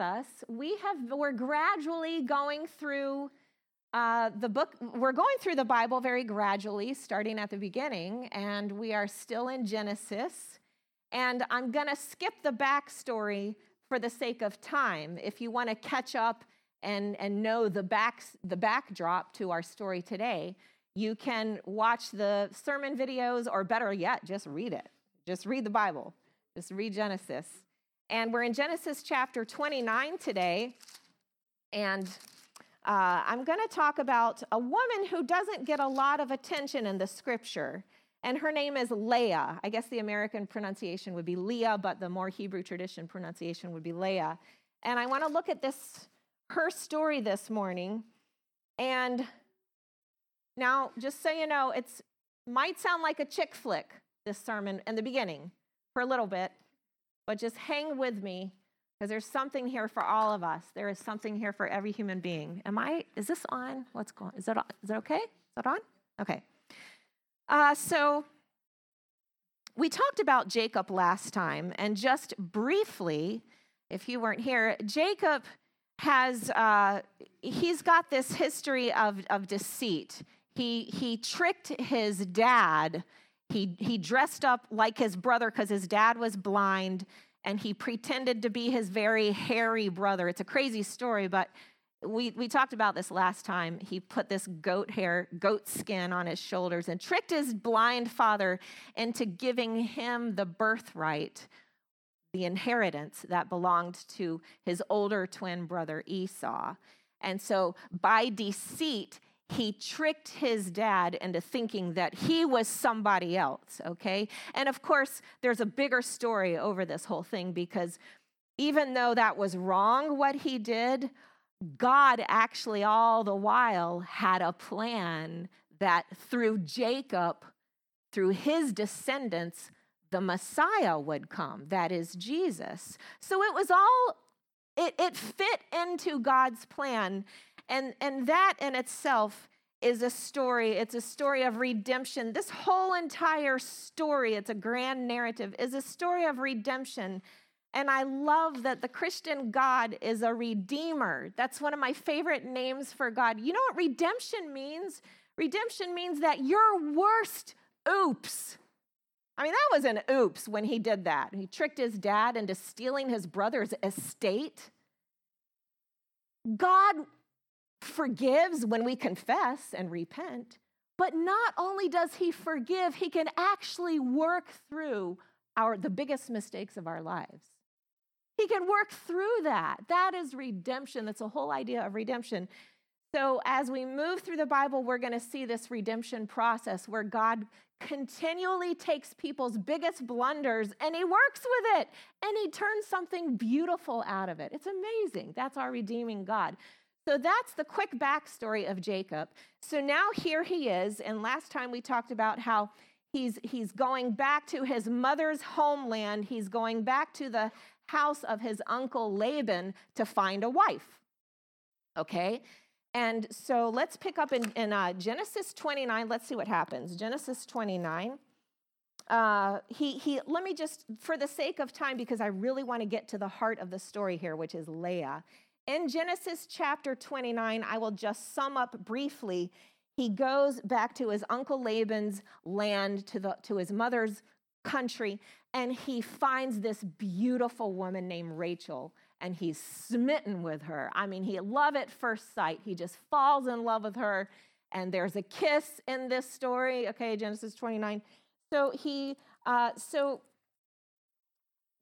us, we have we're gradually going through uh, the book. We're going through the Bible very gradually, starting at the beginning, and we are still in Genesis. And I'm going to skip the backstory for the sake of time. If you want to catch up and, and know the, back, the backdrop to our story today, you can watch the sermon videos, or better yet, just read it. Just read the Bible. Just read Genesis. And we're in Genesis chapter 29 today. And uh, I'm going to talk about a woman who doesn't get a lot of attention in the scripture. And her name is Leah. I guess the American pronunciation would be Leah, but the more Hebrew tradition pronunciation would be Leah. And I want to look at this, her story this morning. And now, just so you know, it might sound like a chick flick, this sermon in the beginning for a little bit, but just hang with me because there's something here for all of us. There is something here for every human being. Am I, is this on? What's going Is that, is that okay? Is that on? Okay. Uh, so we talked about Jacob last time, and just briefly, if you weren't here, Jacob has, uh, he's got this history of, of deceit. He, he tricked his dad. He, he dressed up like his brother because his dad was blind and he pretended to be his very hairy brother. It's a crazy story, but we, we talked about this last time. He put this goat hair, goat skin on his shoulders and tricked his blind father into giving him the birthright, the inheritance that belonged to his older twin brother Esau. And so by deceit, he tricked his dad into thinking that he was somebody else, okay? And of course, there's a bigger story over this whole thing because even though that was wrong what he did, God actually all the while had a plan that through Jacob, through his descendants, the Messiah would come, that is Jesus. So it was all, it, it fit into God's plan. And, and that in itself is a story. It's a story of redemption. This whole entire story, it's a grand narrative, is a story of redemption. And I love that the Christian God is a redeemer. That's one of my favorite names for God. You know what redemption means? Redemption means that your worst oops. I mean, that was an oops when he did that. He tricked his dad into stealing his brother's estate. God forgives when we confess and repent, but not only does he forgive, he can actually work through our the biggest mistakes of our lives. He can work through that. That is redemption. That's the whole idea of redemption. So, as we move through the Bible, we're going to see this redemption process where God continually takes people's biggest blunders and he works with it and he turns something beautiful out of it. It's amazing. That's our redeeming God. So that's the quick backstory of Jacob. So now here he is, and last time we talked about how he's he's going back to his mother's homeland. He's going back to the house of his uncle Laban to find a wife. Okay? And so let's pick up in, in uh, Genesis 29. Let's see what happens. Genesis 29. Uh, he, he, let me just, for the sake of time, because I really want to get to the heart of the story here, which is Leah. In Genesis chapter 29, I will just sum up briefly. He goes back to his uncle Laban's land, to, the, to his mother's country, and he finds this beautiful woman named Rachel, and he's smitten with her. I mean, he love at first sight. He just falls in love with her, and there's a kiss in this story. Okay, Genesis 29. So he, uh, so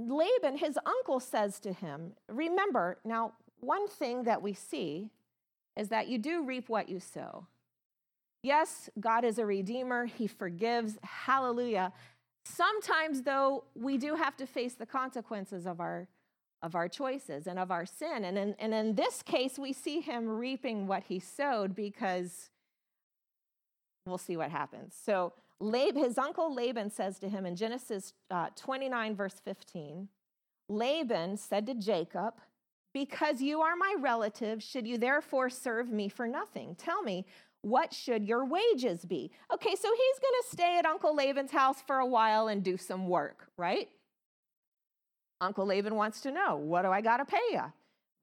Laban, his uncle, says to him, Remember, now one thing that we see is that you do reap what you sow. Yes, God is a redeemer, He forgives. Hallelujah. Sometimes, though, we do have to face the consequences of our, of our choices and of our sin. And in, and in this case, we see him reaping what he sowed because we'll see what happens. So, Lab, his uncle Laban says to him in Genesis uh, 29, verse 15 Laban said to Jacob, because you are my relative, should you therefore serve me for nothing? Tell me, what should your wages be? Okay, so he's going to stay at Uncle Laban's house for a while and do some work, right? Uncle Laban wants to know, what do I got to pay you?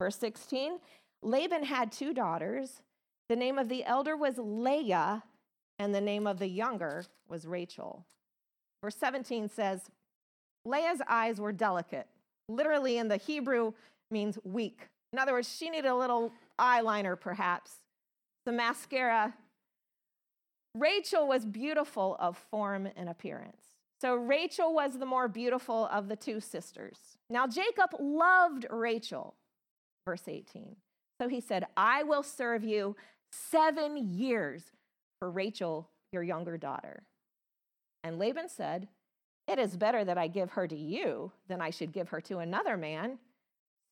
Verse 16 Laban had two daughters. The name of the elder was Leah, and the name of the younger was Rachel. Verse 17 says, Leah's eyes were delicate. Literally in the Hebrew means weak. In other words, she needed a little eyeliner, perhaps, some mascara. Rachel was beautiful of form and appearance. So Rachel was the more beautiful of the two sisters. Now Jacob loved Rachel, verse 18. So he said, I will serve you seven years for Rachel, your younger daughter. And Laban said, It is better that I give her to you than I should give her to another man.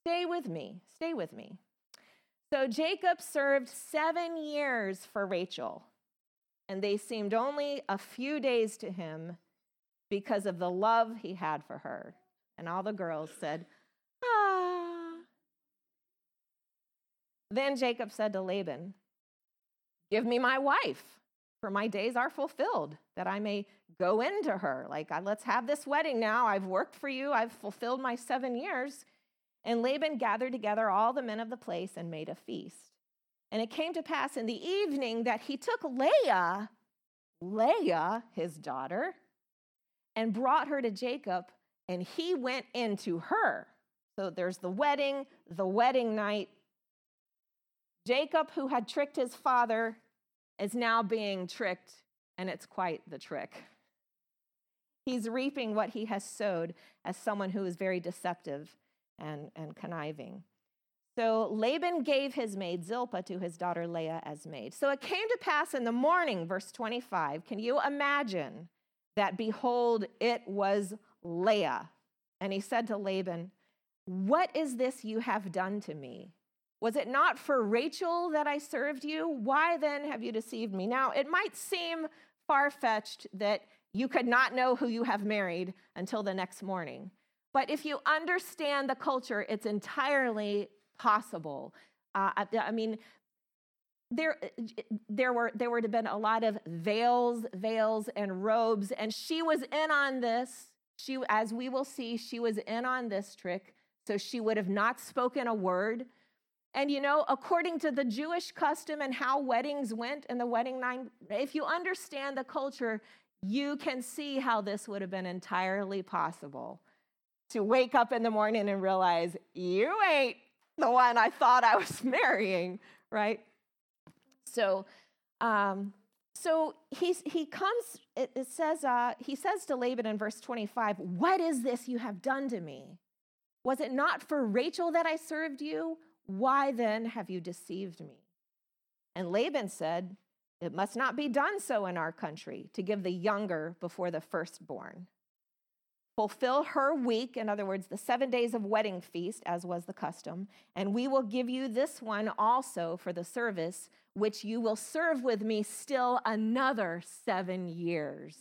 Stay with me, stay with me. So Jacob served seven years for Rachel, and they seemed only a few days to him because of the love he had for her. And all the girls said, Ah. Then Jacob said to Laban, Give me my wife, for my days are fulfilled, that I may go into her. Like, let's have this wedding now. I've worked for you, I've fulfilled my seven years. And Laban gathered together all the men of the place and made a feast. And it came to pass in the evening that he took Leah, Leah, his daughter, and brought her to Jacob, and he went into her. So there's the wedding, the wedding night. Jacob, who had tricked his father, is now being tricked, and it's quite the trick. He's reaping what he has sowed as someone who is very deceptive and, and conniving. So Laban gave his maid Zilpah to his daughter Leah as maid. So it came to pass in the morning, verse 25. Can you imagine that behold, it was Leah. And he said to Laban, What is this you have done to me? Was it not for Rachel that I served you? Why then have you deceived me? Now, it might seem far fetched that you could not know who you have married until the next morning. But if you understand the culture, it's entirely possible. Uh, I mean, there, there were there would have been a lot of veils, veils, and robes, and she was in on this. She, as we will see, she was in on this trick, so she would have not spoken a word. And you know, according to the Jewish custom and how weddings went and the wedding night, if you understand the culture, you can see how this would have been entirely possible to wake up in the morning and realize you ain't the one I thought I was marrying, right? So, um, so he, he comes, it, it says, uh, he says to Laban in verse 25, What is this you have done to me? Was it not for Rachel that I served you? Why then have you deceived me? And Laban said, It must not be done so in our country to give the younger before the firstborn. Fulfill her week, in other words, the seven days of wedding feast, as was the custom, and we will give you this one also for the service, which you will serve with me still another seven years.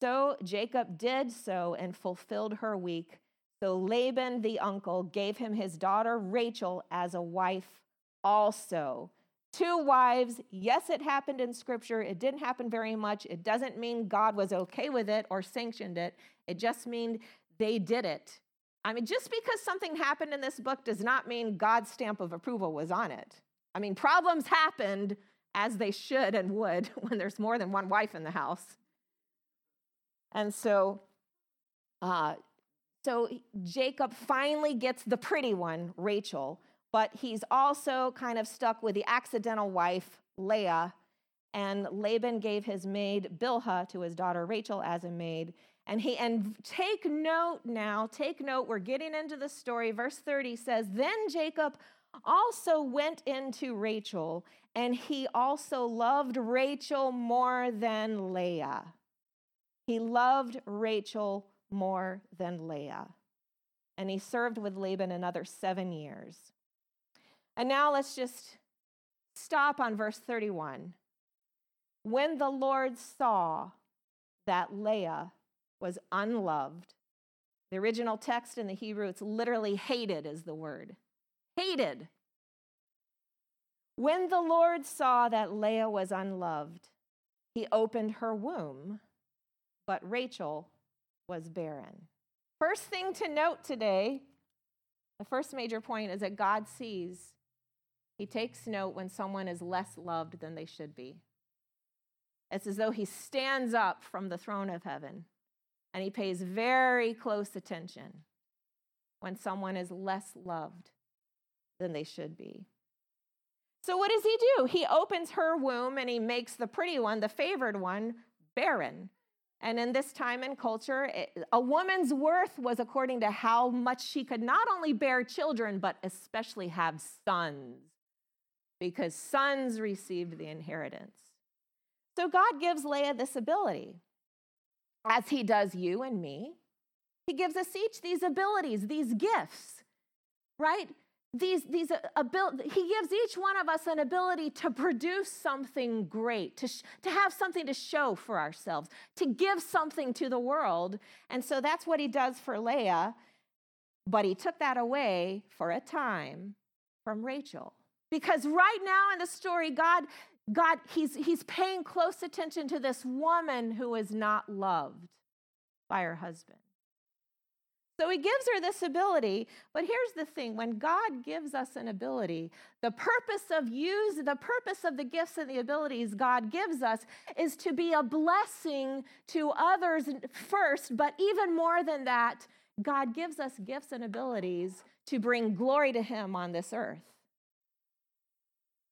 So Jacob did so and fulfilled her week. So Laban, the uncle, gave him his daughter Rachel as a wife also. Two wives. Yes, it happened in scripture. It didn't happen very much. It doesn't mean God was okay with it or sanctioned it. It just means they did it. I mean, just because something happened in this book does not mean God's stamp of approval was on it. I mean, problems happened as they should and would when there's more than one wife in the house. And so, uh, so Jacob finally gets the pretty one, Rachel, but he's also kind of stuck with the accidental wife, Leah. And Laban gave his maid Bilhah to his daughter Rachel as a maid. And he and take note now, take note, we're getting into the story. Verse 30 says, Then Jacob also went into Rachel, and he also loved Rachel more than Leah. He loved Rachel more than Leah. And he served with Laban another seven years. And now let's just stop on verse 31. When the Lord saw that Leah was unloved, the original text in the Hebrew, it's literally hated, is the word. Hated. When the Lord saw that Leah was unloved, he opened her womb, but Rachel was barren. First thing to note today The first major point is that God sees, He takes note when someone is less loved than they should be. It's as though He stands up from the throne of heaven and He pays very close attention when someone is less loved than they should be. So, what does He do? He opens her womb and He makes the pretty one, the favored one, barren. And in this time and culture, it, a woman's worth was according to how much she could not only bear children, but especially have sons, because sons received the inheritance. So God gives Leah this ability, as He does you and me. He gives us each these abilities, these gifts, right? these, these uh, abil- he gives each one of us an ability to produce something great, to, sh- to have something to show for ourselves, to give something to the world. And so that's what he does for Leah. But he took that away for a time from Rachel. Because right now in the story, God, God, he's, he's paying close attention to this woman who is not loved by her husband. So he gives her this ability, but here's the thing when God gives us an ability, the purpose of use, the purpose of the gifts and the abilities God gives us is to be a blessing to others first, but even more than that, God gives us gifts and abilities to bring glory to him on this earth.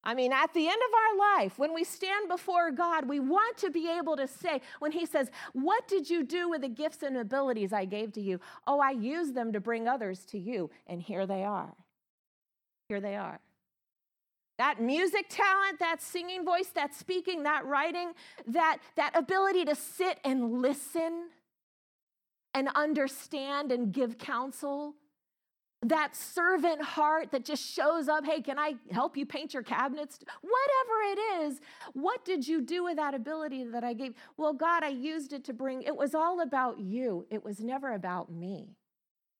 I mean, at the end of our life, when we stand before God, we want to be able to say, when He says, What did you do with the gifts and abilities I gave to you? Oh, I used them to bring others to you. And here they are. Here they are. That music talent, that singing voice, that speaking, that writing, that, that ability to sit and listen and understand and give counsel that servant heart that just shows up hey can i help you paint your cabinets? Whatever it is what did you do with that ability that i gave? Well god i used it to bring it was all about you. It was never about me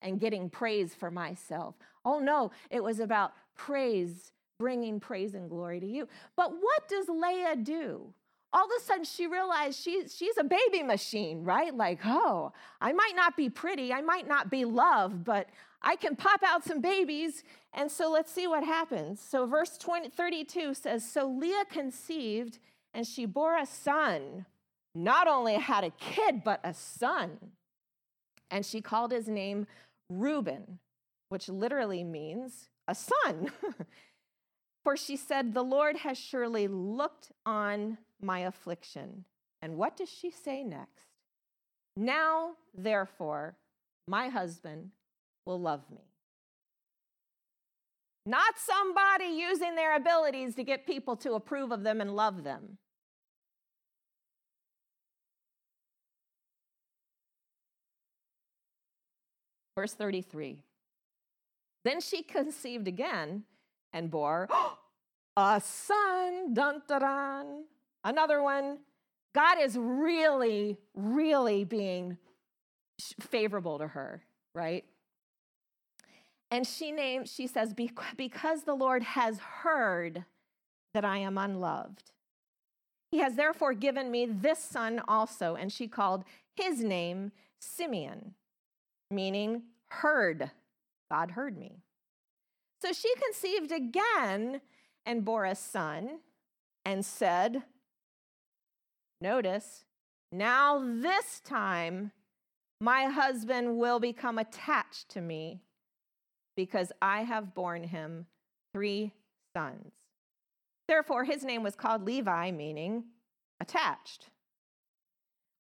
and getting praise for myself. Oh no it was about praise bringing praise and glory to you. But what does leah do? All of a sudden she realized she's, she's a baby machine, right? Like, oh, I might not be pretty, I might not be loved, but I can pop out some babies. And so let's see what happens. So, verse 20, 32 says So Leah conceived, and she bore a son. Not only had a kid, but a son. And she called his name Reuben, which literally means a son. For she said, The Lord has surely looked on my affliction. And what does she say next? Now, therefore, my husband will love me. Not somebody using their abilities to get people to approve of them and love them. Verse 33. Then she conceived again and bore a son. Dun, dun, dun. Another one. God is really, really being favorable to her, right? And she named, she says, because the Lord has heard that I am unloved. He has therefore given me this son also. And she called his name Simeon, meaning heard. God heard me. So she conceived again and bore a son and said, Notice, now this time my husband will become attached to me because I have borne him three sons. Therefore, his name was called Levi, meaning attached.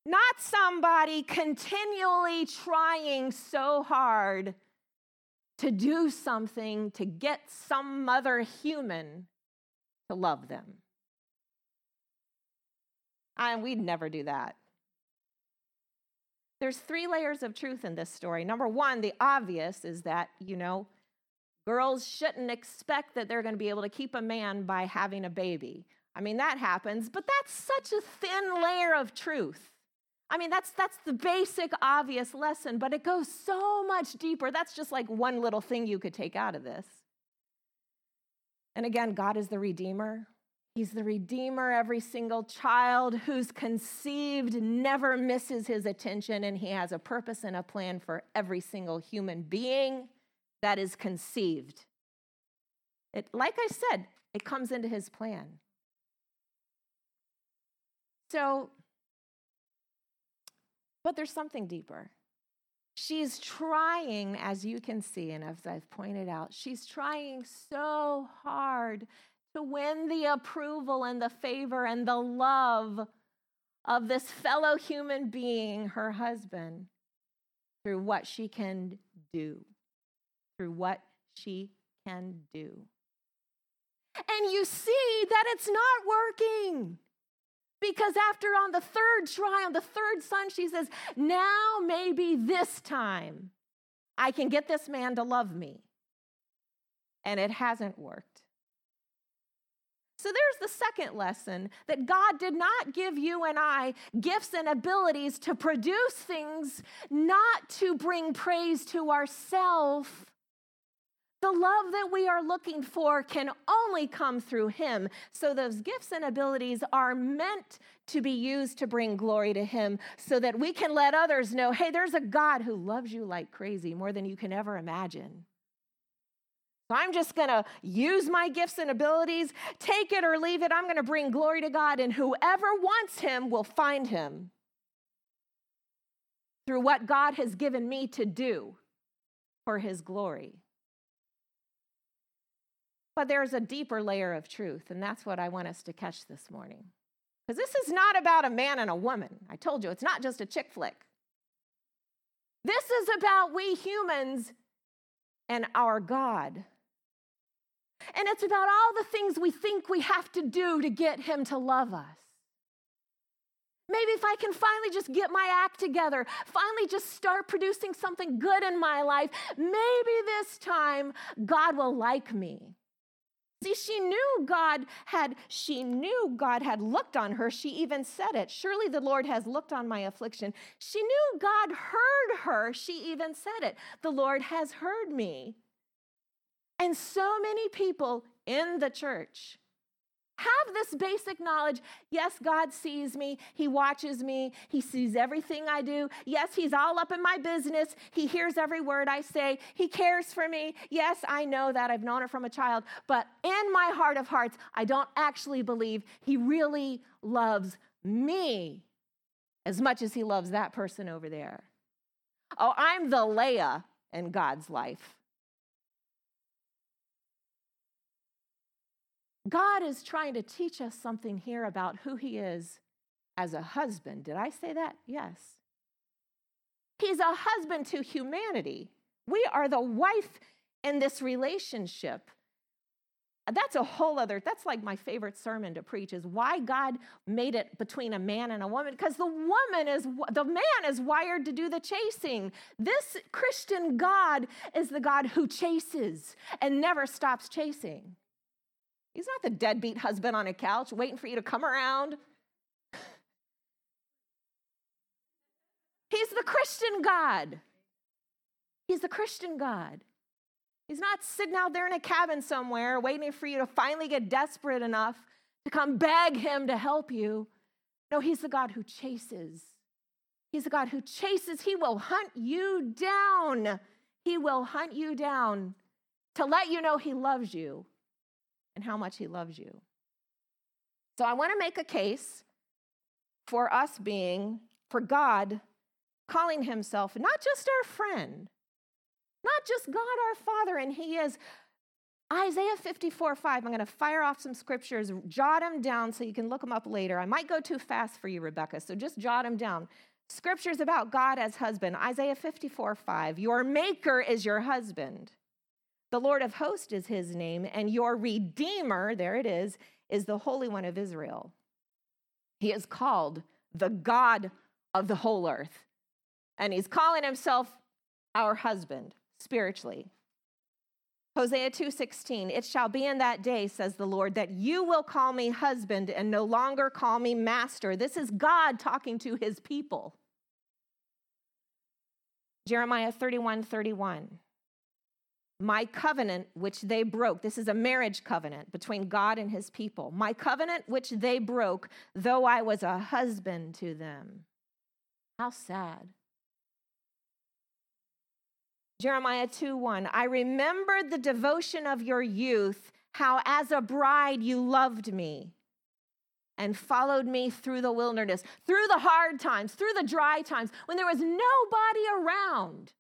Not somebody continually trying so hard to do something to get some other human to love them. And we'd never do that. There's three layers of truth in this story. Number one, the obvious is that, you know, girls shouldn't expect that they're going to be able to keep a man by having a baby. I mean, that happens, but that's such a thin layer of truth. I mean, that's, that's the basic, obvious lesson, but it goes so much deeper. That's just like one little thing you could take out of this. And again, God is the Redeemer. He's the Redeemer. Every single child who's conceived never misses his attention, and He has a purpose and a plan for every single human being that is conceived. It, like I said, it comes into his plan. So, but there's something deeper. She's trying, as you can see, and as I've pointed out, she's trying so hard to win the approval and the favor and the love of this fellow human being, her husband, through what she can do. Through what she can do. And you see that it's not working. Because after on the third try, on the third son, she says, Now maybe this time I can get this man to love me. And it hasn't worked. So there's the second lesson that God did not give you and I gifts and abilities to produce things, not to bring praise to ourselves. The love that we are looking for can only come through Him. So, those gifts and abilities are meant to be used to bring glory to Him so that we can let others know hey, there's a God who loves you like crazy, more than you can ever imagine. I'm just going to use my gifts and abilities, take it or leave it. I'm going to bring glory to God, and whoever wants him will find him through what God has given me to do for his glory. But there's a deeper layer of truth, and that's what I want us to catch this morning. Because this is not about a man and a woman. I told you, it's not just a chick flick. This is about we humans and our God. And it's about all the things we think we have to do to get him to love us. Maybe if I can finally just get my act together, finally just start producing something good in my life, maybe this time God will like me. See, she knew God had she knew God had looked on her. She even said it. Surely the Lord has looked on my affliction. She knew God heard her. She even said it. The Lord has heard me. And so many people in the church have this basic knowledge. Yes, God sees me. He watches me. He sees everything I do. Yes, He's all up in my business. He hears every word I say. He cares for me. Yes, I know that. I've known it from a child. But in my heart of hearts, I don't actually believe He really loves me as much as He loves that person over there. Oh, I'm the Leah in God's life. God is trying to teach us something here about who He is as a husband. Did I say that? Yes. He's a husband to humanity. We are the wife in this relationship. That's a whole other, that's like my favorite sermon to preach is why God made it between a man and a woman. Because the woman is, the man is wired to do the chasing. This Christian God is the God who chases and never stops chasing. He's not the deadbeat husband on a couch waiting for you to come around. He's the Christian God. He's the Christian God. He's not sitting out there in a cabin somewhere waiting for you to finally get desperate enough to come beg him to help you. No, he's the God who chases. He's the God who chases. He will hunt you down. He will hunt you down to let you know he loves you and how much He loves you. So I want to make a case for us being, for God calling Himself not just our friend, not just God our Father, and He is. Isaiah 54 5, I'm going to fire off some scriptures, jot them down so you can look them up later. I might go too fast for you, Rebecca, so just jot them down. Scriptures about God as husband. Isaiah 54 5, your maker is your husband. The Lord of hosts is his name, and your Redeemer, there it is, is the Holy One of Israel. He is called the God of the whole earth. And he's calling himself our husband spiritually. Hosea 2:16 It shall be in that day says the Lord that you will call me husband and no longer call me master. This is God talking to his people. Jeremiah 31:31 my covenant which they broke. This is a marriage covenant between God and his people. My covenant which they broke, though I was a husband to them. How sad. Jeremiah 2 1. I remembered the devotion of your youth, how as a bride you loved me and followed me through the wilderness, through the hard times, through the dry times, when there was nobody around.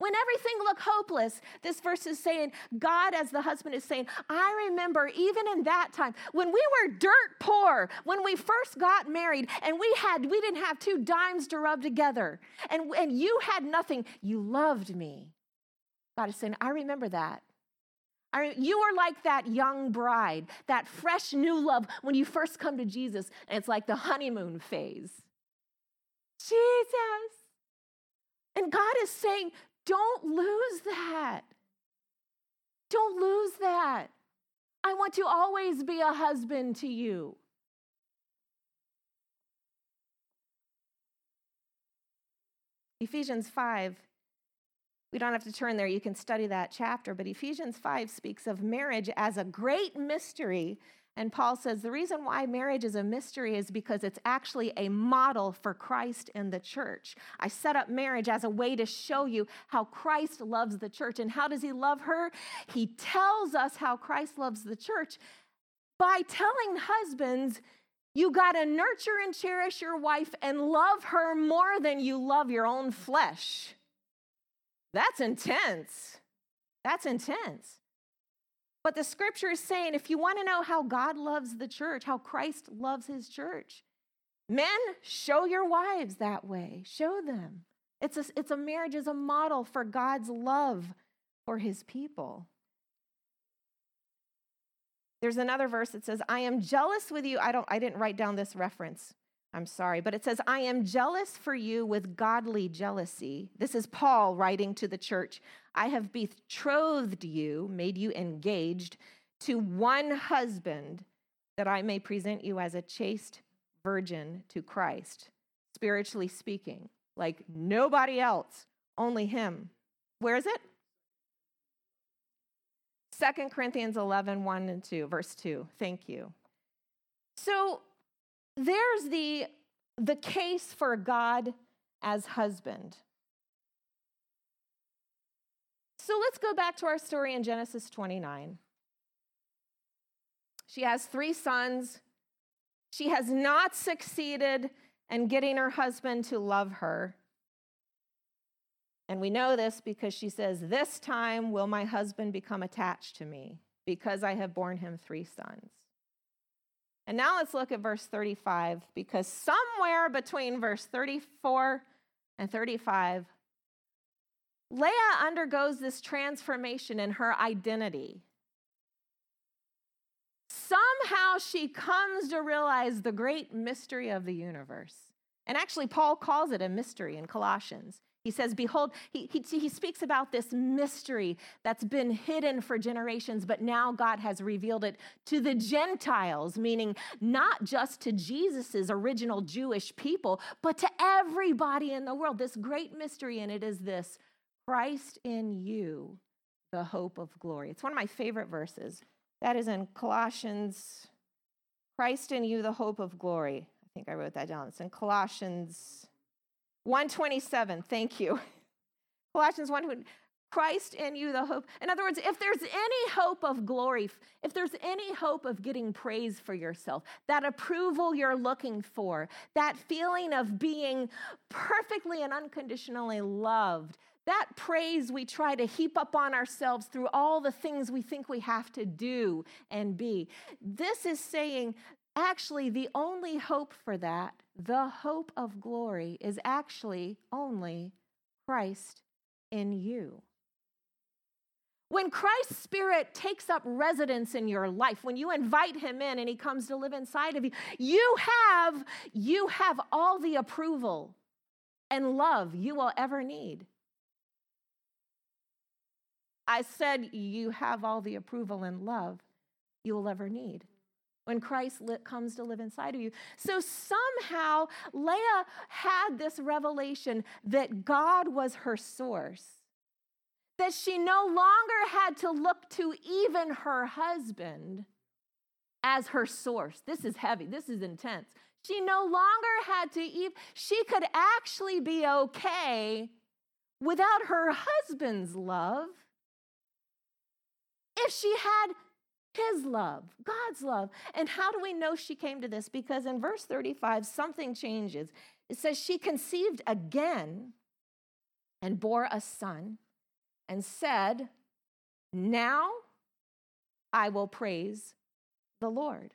When everything looked hopeless, this verse is saying, God, as the husband, is saying, I remember even in that time when we were dirt poor, when we first got married and we had, we didn't have two dimes to rub together and, and you had nothing, you loved me. God is saying, I remember that. I, you are like that young bride, that fresh new love when you first come to Jesus, and it's like the honeymoon phase. Jesus. And God is saying, don't lose that. Don't lose that. I want to always be a husband to you. Ephesians 5, we don't have to turn there, you can study that chapter, but Ephesians 5 speaks of marriage as a great mystery and Paul says the reason why marriage is a mystery is because it's actually a model for Christ and the church. I set up marriage as a way to show you how Christ loves the church. And how does he love her? He tells us how Christ loves the church by telling husbands, you got to nurture and cherish your wife and love her more than you love your own flesh. That's intense. That's intense. But the scripture is saying if you want to know how God loves the church, how Christ loves his church, men, show your wives that way. Show them. It's a, it's a marriage is a model for God's love for his people. There's another verse that says, I am jealous with you. I don't I didn't write down this reference. I'm sorry, but it says, I am jealous for you with godly jealousy. This is Paul writing to the church. I have betrothed you, made you engaged to one husband, that I may present you as a chaste virgin to Christ, spiritually speaking, like nobody else, only him. Where is it? 2 Corinthians 11, 1 and 2, verse 2. Thank you. So there's the, the case for God as husband. So let's go back to our story in Genesis 29. She has three sons. She has not succeeded in getting her husband to love her. And we know this because she says, This time will my husband become attached to me because I have borne him three sons. And now let's look at verse 35 because somewhere between verse 34 and 35, Leah undergoes this transformation in her identity. Somehow she comes to realize the great mystery of the universe. And actually, Paul calls it a mystery in Colossians. He says, Behold, he, he, he speaks about this mystery that's been hidden for generations, but now God has revealed it to the Gentiles, meaning not just to Jesus's original Jewish people, but to everybody in the world. This great mystery, and it is this Christ in you, the hope of glory. It's one of my favorite verses. That is in Colossians, Christ in you, the hope of glory. I think I wrote that down. It's in Colossians 127, thank you. Colossians 1, Christ in you, the hope. In other words, if there's any hope of glory, if there's any hope of getting praise for yourself, that approval you're looking for, that feeling of being perfectly and unconditionally loved, that praise we try to heap up on ourselves through all the things we think we have to do and be. This is saying actually the only hope for that the hope of glory is actually only Christ in you. When Christ's Spirit takes up residence in your life, when you invite him in and he comes to live inside of you, you have, you have all the approval and love you will ever need. I said you have all the approval and love you will ever need when Christ comes to live inside of you. So somehow Leah had this revelation that God was her source, that she no longer had to look to even her husband as her source. This is heavy, this is intense. She no longer had to even, she could actually be okay without her husband's love if she had his love, God's love. And how do we know she came to this? Because in verse 35, something changes. It says, She conceived again and bore a son and said, Now I will praise the Lord.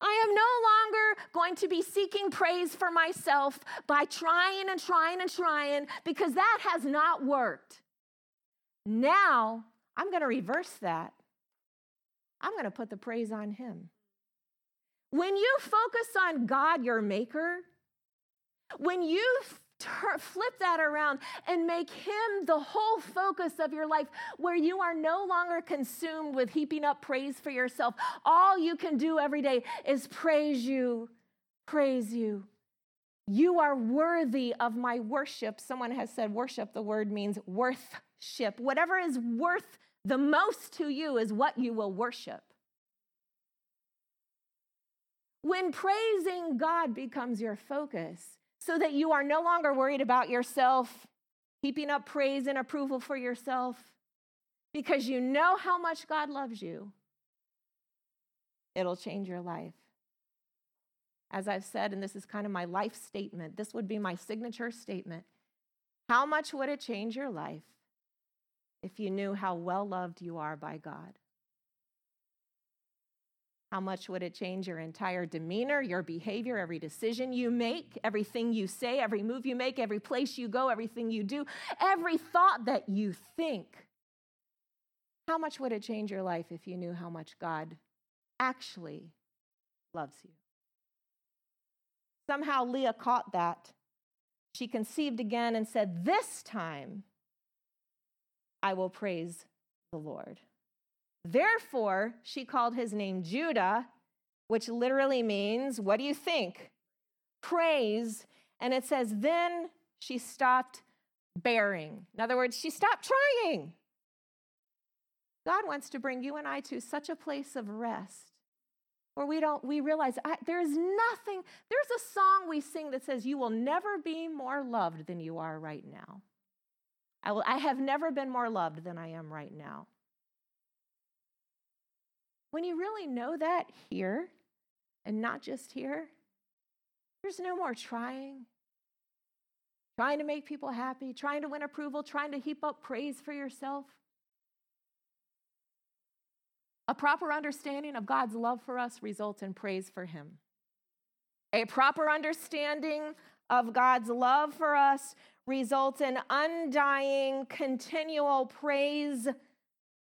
I am no longer going to be seeking praise for myself by trying and trying and trying because that has not worked. Now I'm going to reverse that. I'm going to put the praise on Him. When you focus on God, your maker, when you flip that around and make him the whole focus of your life where you are no longer consumed with heaping up praise for yourself all you can do every day is praise you praise you you are worthy of my worship someone has said worship the word means worthship whatever is worth the most to you is what you will worship when praising God becomes your focus, so that you are no longer worried about yourself, keeping up praise and approval for yourself, because you know how much God loves you, it'll change your life. As I've said, and this is kind of my life statement, this would be my signature statement. How much would it change your life if you knew how well loved you are by God? How much would it change your entire demeanor, your behavior, every decision you make, everything you say, every move you make, every place you go, everything you do, every thought that you think? How much would it change your life if you knew how much God actually loves you? Somehow Leah caught that. She conceived again and said, This time I will praise the Lord. Therefore, she called his name Judah, which literally means, what do you think? Praise. And it says, then she stopped bearing. In other words, she stopped trying. God wants to bring you and I to such a place of rest where we don't we realize I, there's nothing there's a song we sing that says you will never be more loved than you are right now I, will, I have never been more loved than i am right now when you really know that here and not just here, there's no more trying, trying to make people happy, trying to win approval, trying to heap up praise for yourself. A proper understanding of God's love for us results in praise for Him. A proper understanding of God's love for us results in undying, continual praise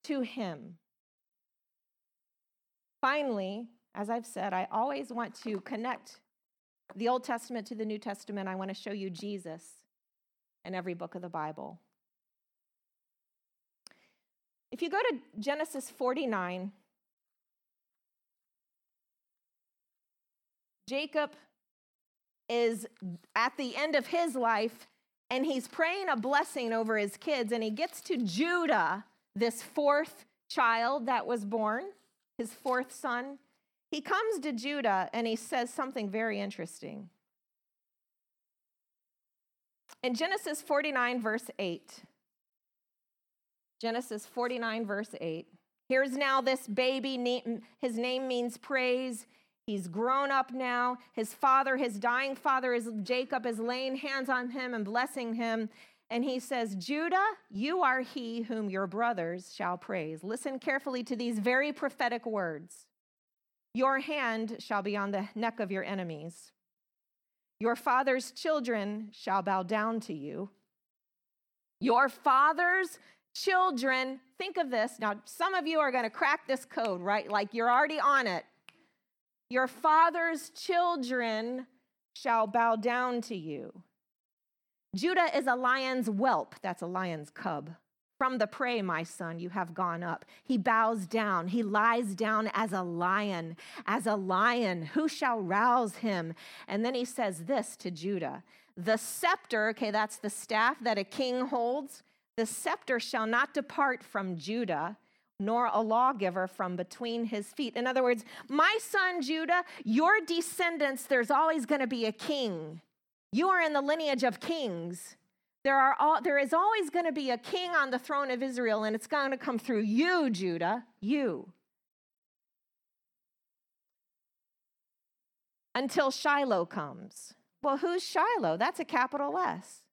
to Him. Finally, as I've said, I always want to connect the Old Testament to the New Testament. I want to show you Jesus in every book of the Bible. If you go to Genesis 49, Jacob is at the end of his life and he's praying a blessing over his kids, and he gets to Judah, this fourth child that was born his fourth son, he comes to Judah and he says something very interesting. In Genesis 49, verse 8, Genesis 49, verse 8, here's now this baby, his name means praise. He's grown up now. His father, his dying father, is Jacob, is laying hands on him and blessing him. And he says, Judah, you are he whom your brothers shall praise. Listen carefully to these very prophetic words. Your hand shall be on the neck of your enemies. Your father's children shall bow down to you. Your father's children, think of this. Now, some of you are going to crack this code, right? Like you're already on it. Your father's children shall bow down to you. Judah is a lion's whelp, that's a lion's cub. From the prey, my son, you have gone up. He bows down. He lies down as a lion, as a lion. Who shall rouse him? And then he says this to Judah The scepter, okay, that's the staff that a king holds, the scepter shall not depart from Judah, nor a lawgiver from between his feet. In other words, my son Judah, your descendants, there's always going to be a king. You are in the lineage of kings. There, are all, there is always going to be a king on the throne of Israel, and it's going to come through you, Judah, you. Until Shiloh comes. Well, who's Shiloh? That's a capital S.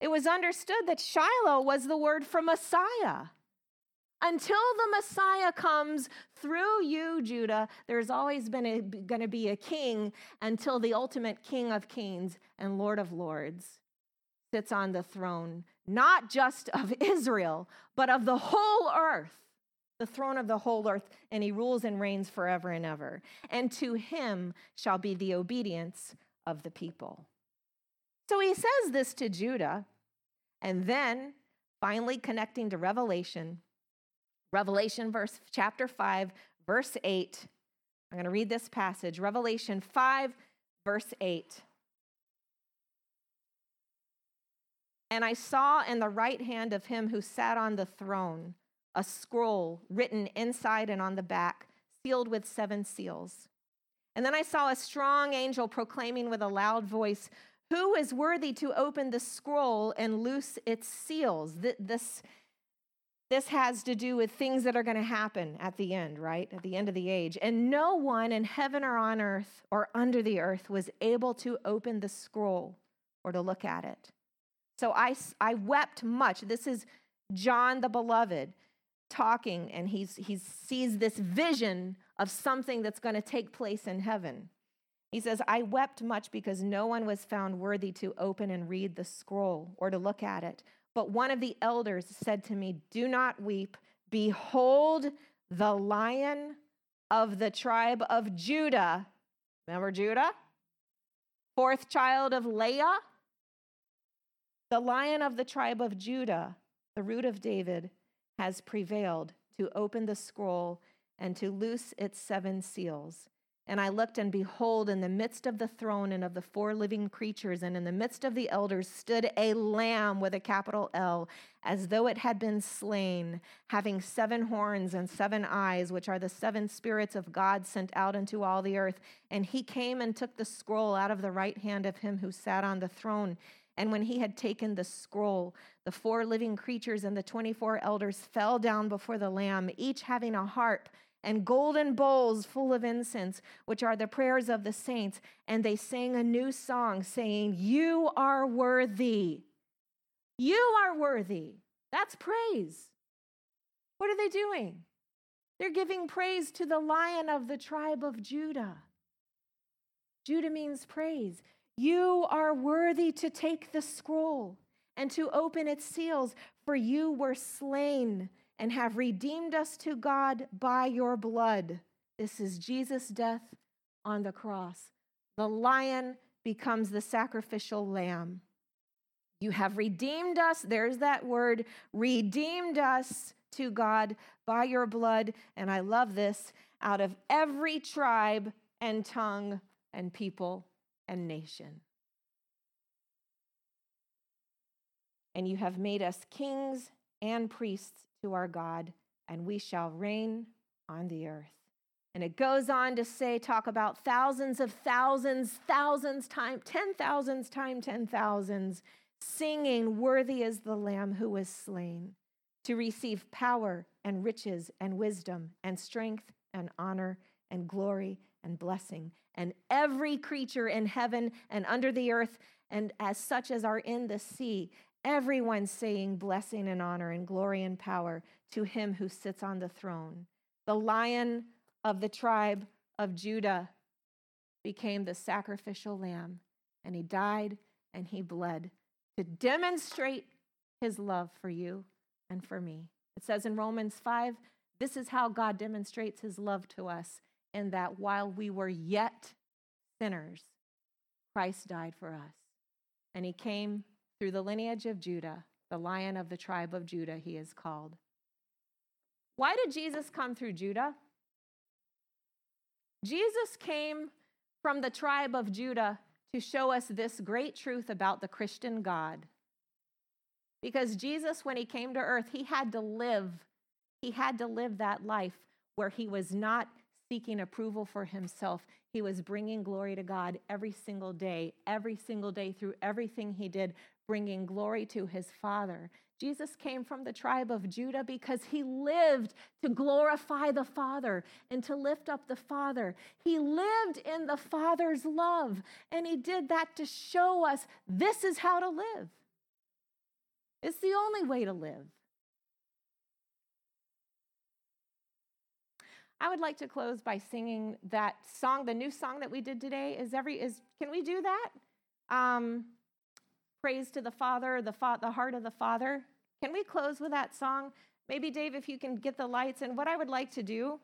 It was understood that Shiloh was the word for Messiah. Until the Messiah comes through you, Judah, there's always been going to be a king until the ultimate King of Kings and Lord of Lords sits on the throne, not just of Israel, but of the whole earth, the throne of the whole earth, and he rules and reigns forever and ever. And to him shall be the obedience of the people. So he says this to Judah, and then finally connecting to Revelation Revelation verse chapter 5 verse 8. I'm going to read this passage. Revelation 5 verse 8. And I saw in the right hand of him who sat on the throne a scroll written inside and on the back, sealed with seven seals. And then I saw a strong angel proclaiming with a loud voice, Who is worthy to open the scroll and loose its seals? This this has to do with things that are going to happen at the end, right? At the end of the age. And no one in heaven or on earth or under the earth was able to open the scroll or to look at it. So I, I wept much. This is John the beloved talking, and he's, he sees this vision of something that's going to take place in heaven. He says, I wept much because no one was found worthy to open and read the scroll or to look at it. But one of the elders said to me, Do not weep. Behold, the lion of the tribe of Judah. Remember Judah? Fourth child of Leah. The lion of the tribe of Judah, the root of David, has prevailed to open the scroll and to loose its seven seals. And I looked, and behold, in the midst of the throne and of the four living creatures, and in the midst of the elders, stood a lamb with a capital L, as though it had been slain, having seven horns and seven eyes, which are the seven spirits of God sent out into all the earth. And he came and took the scroll out of the right hand of him who sat on the throne. And when he had taken the scroll, the four living creatures and the 24 elders fell down before the Lamb, each having a harp and golden bowls full of incense, which are the prayers of the saints. And they sang a new song, saying, You are worthy. You are worthy. That's praise. What are they doing? They're giving praise to the lion of the tribe of Judah. Judah means praise. You are worthy to take the scroll and to open its seals, for you were slain and have redeemed us to God by your blood. This is Jesus' death on the cross. The lion becomes the sacrificial lamb. You have redeemed us, there's that word, redeemed us to God by your blood. And I love this out of every tribe and tongue and people and nation. And you have made us kings and priests to our God, and we shall reign on the earth. And it goes on to say, talk about thousands of thousands, thousands time, ten thousands time ten thousands, singing, Worthy is the Lamb who was slain, to receive power and riches and wisdom and strength and honor and glory and blessing. And every creature in heaven and under the earth, and as such as are in the sea, everyone saying blessing and honor and glory and power to him who sits on the throne. The lion of the tribe of Judah became the sacrificial lamb, and he died and he bled to demonstrate his love for you and for me. It says in Romans 5 this is how God demonstrates his love to us, in that while we were yet sinners, Christ died for us. And he came through the lineage of Judah, the lion of the tribe of Judah, he is called. Why did Jesus come through Judah? Jesus came from the tribe of Judah to show us this great truth about the Christian God. Because Jesus, when he came to earth, he had to live, he had to live that life where he was not seeking approval for himself. He was bringing glory to God every single day, every single day through everything he did, bringing glory to his Father. Jesus came from the tribe of Judah because he lived to glorify the Father and to lift up the Father. He lived in the Father's love, and he did that to show us this is how to live. It's the only way to live. I would like to close by singing that song, the new song that we did today. Is every is can we do that? Um, praise to the Father, the fa- the heart of the Father. Can we close with that song? Maybe Dave, if you can get the lights. And what I would like to do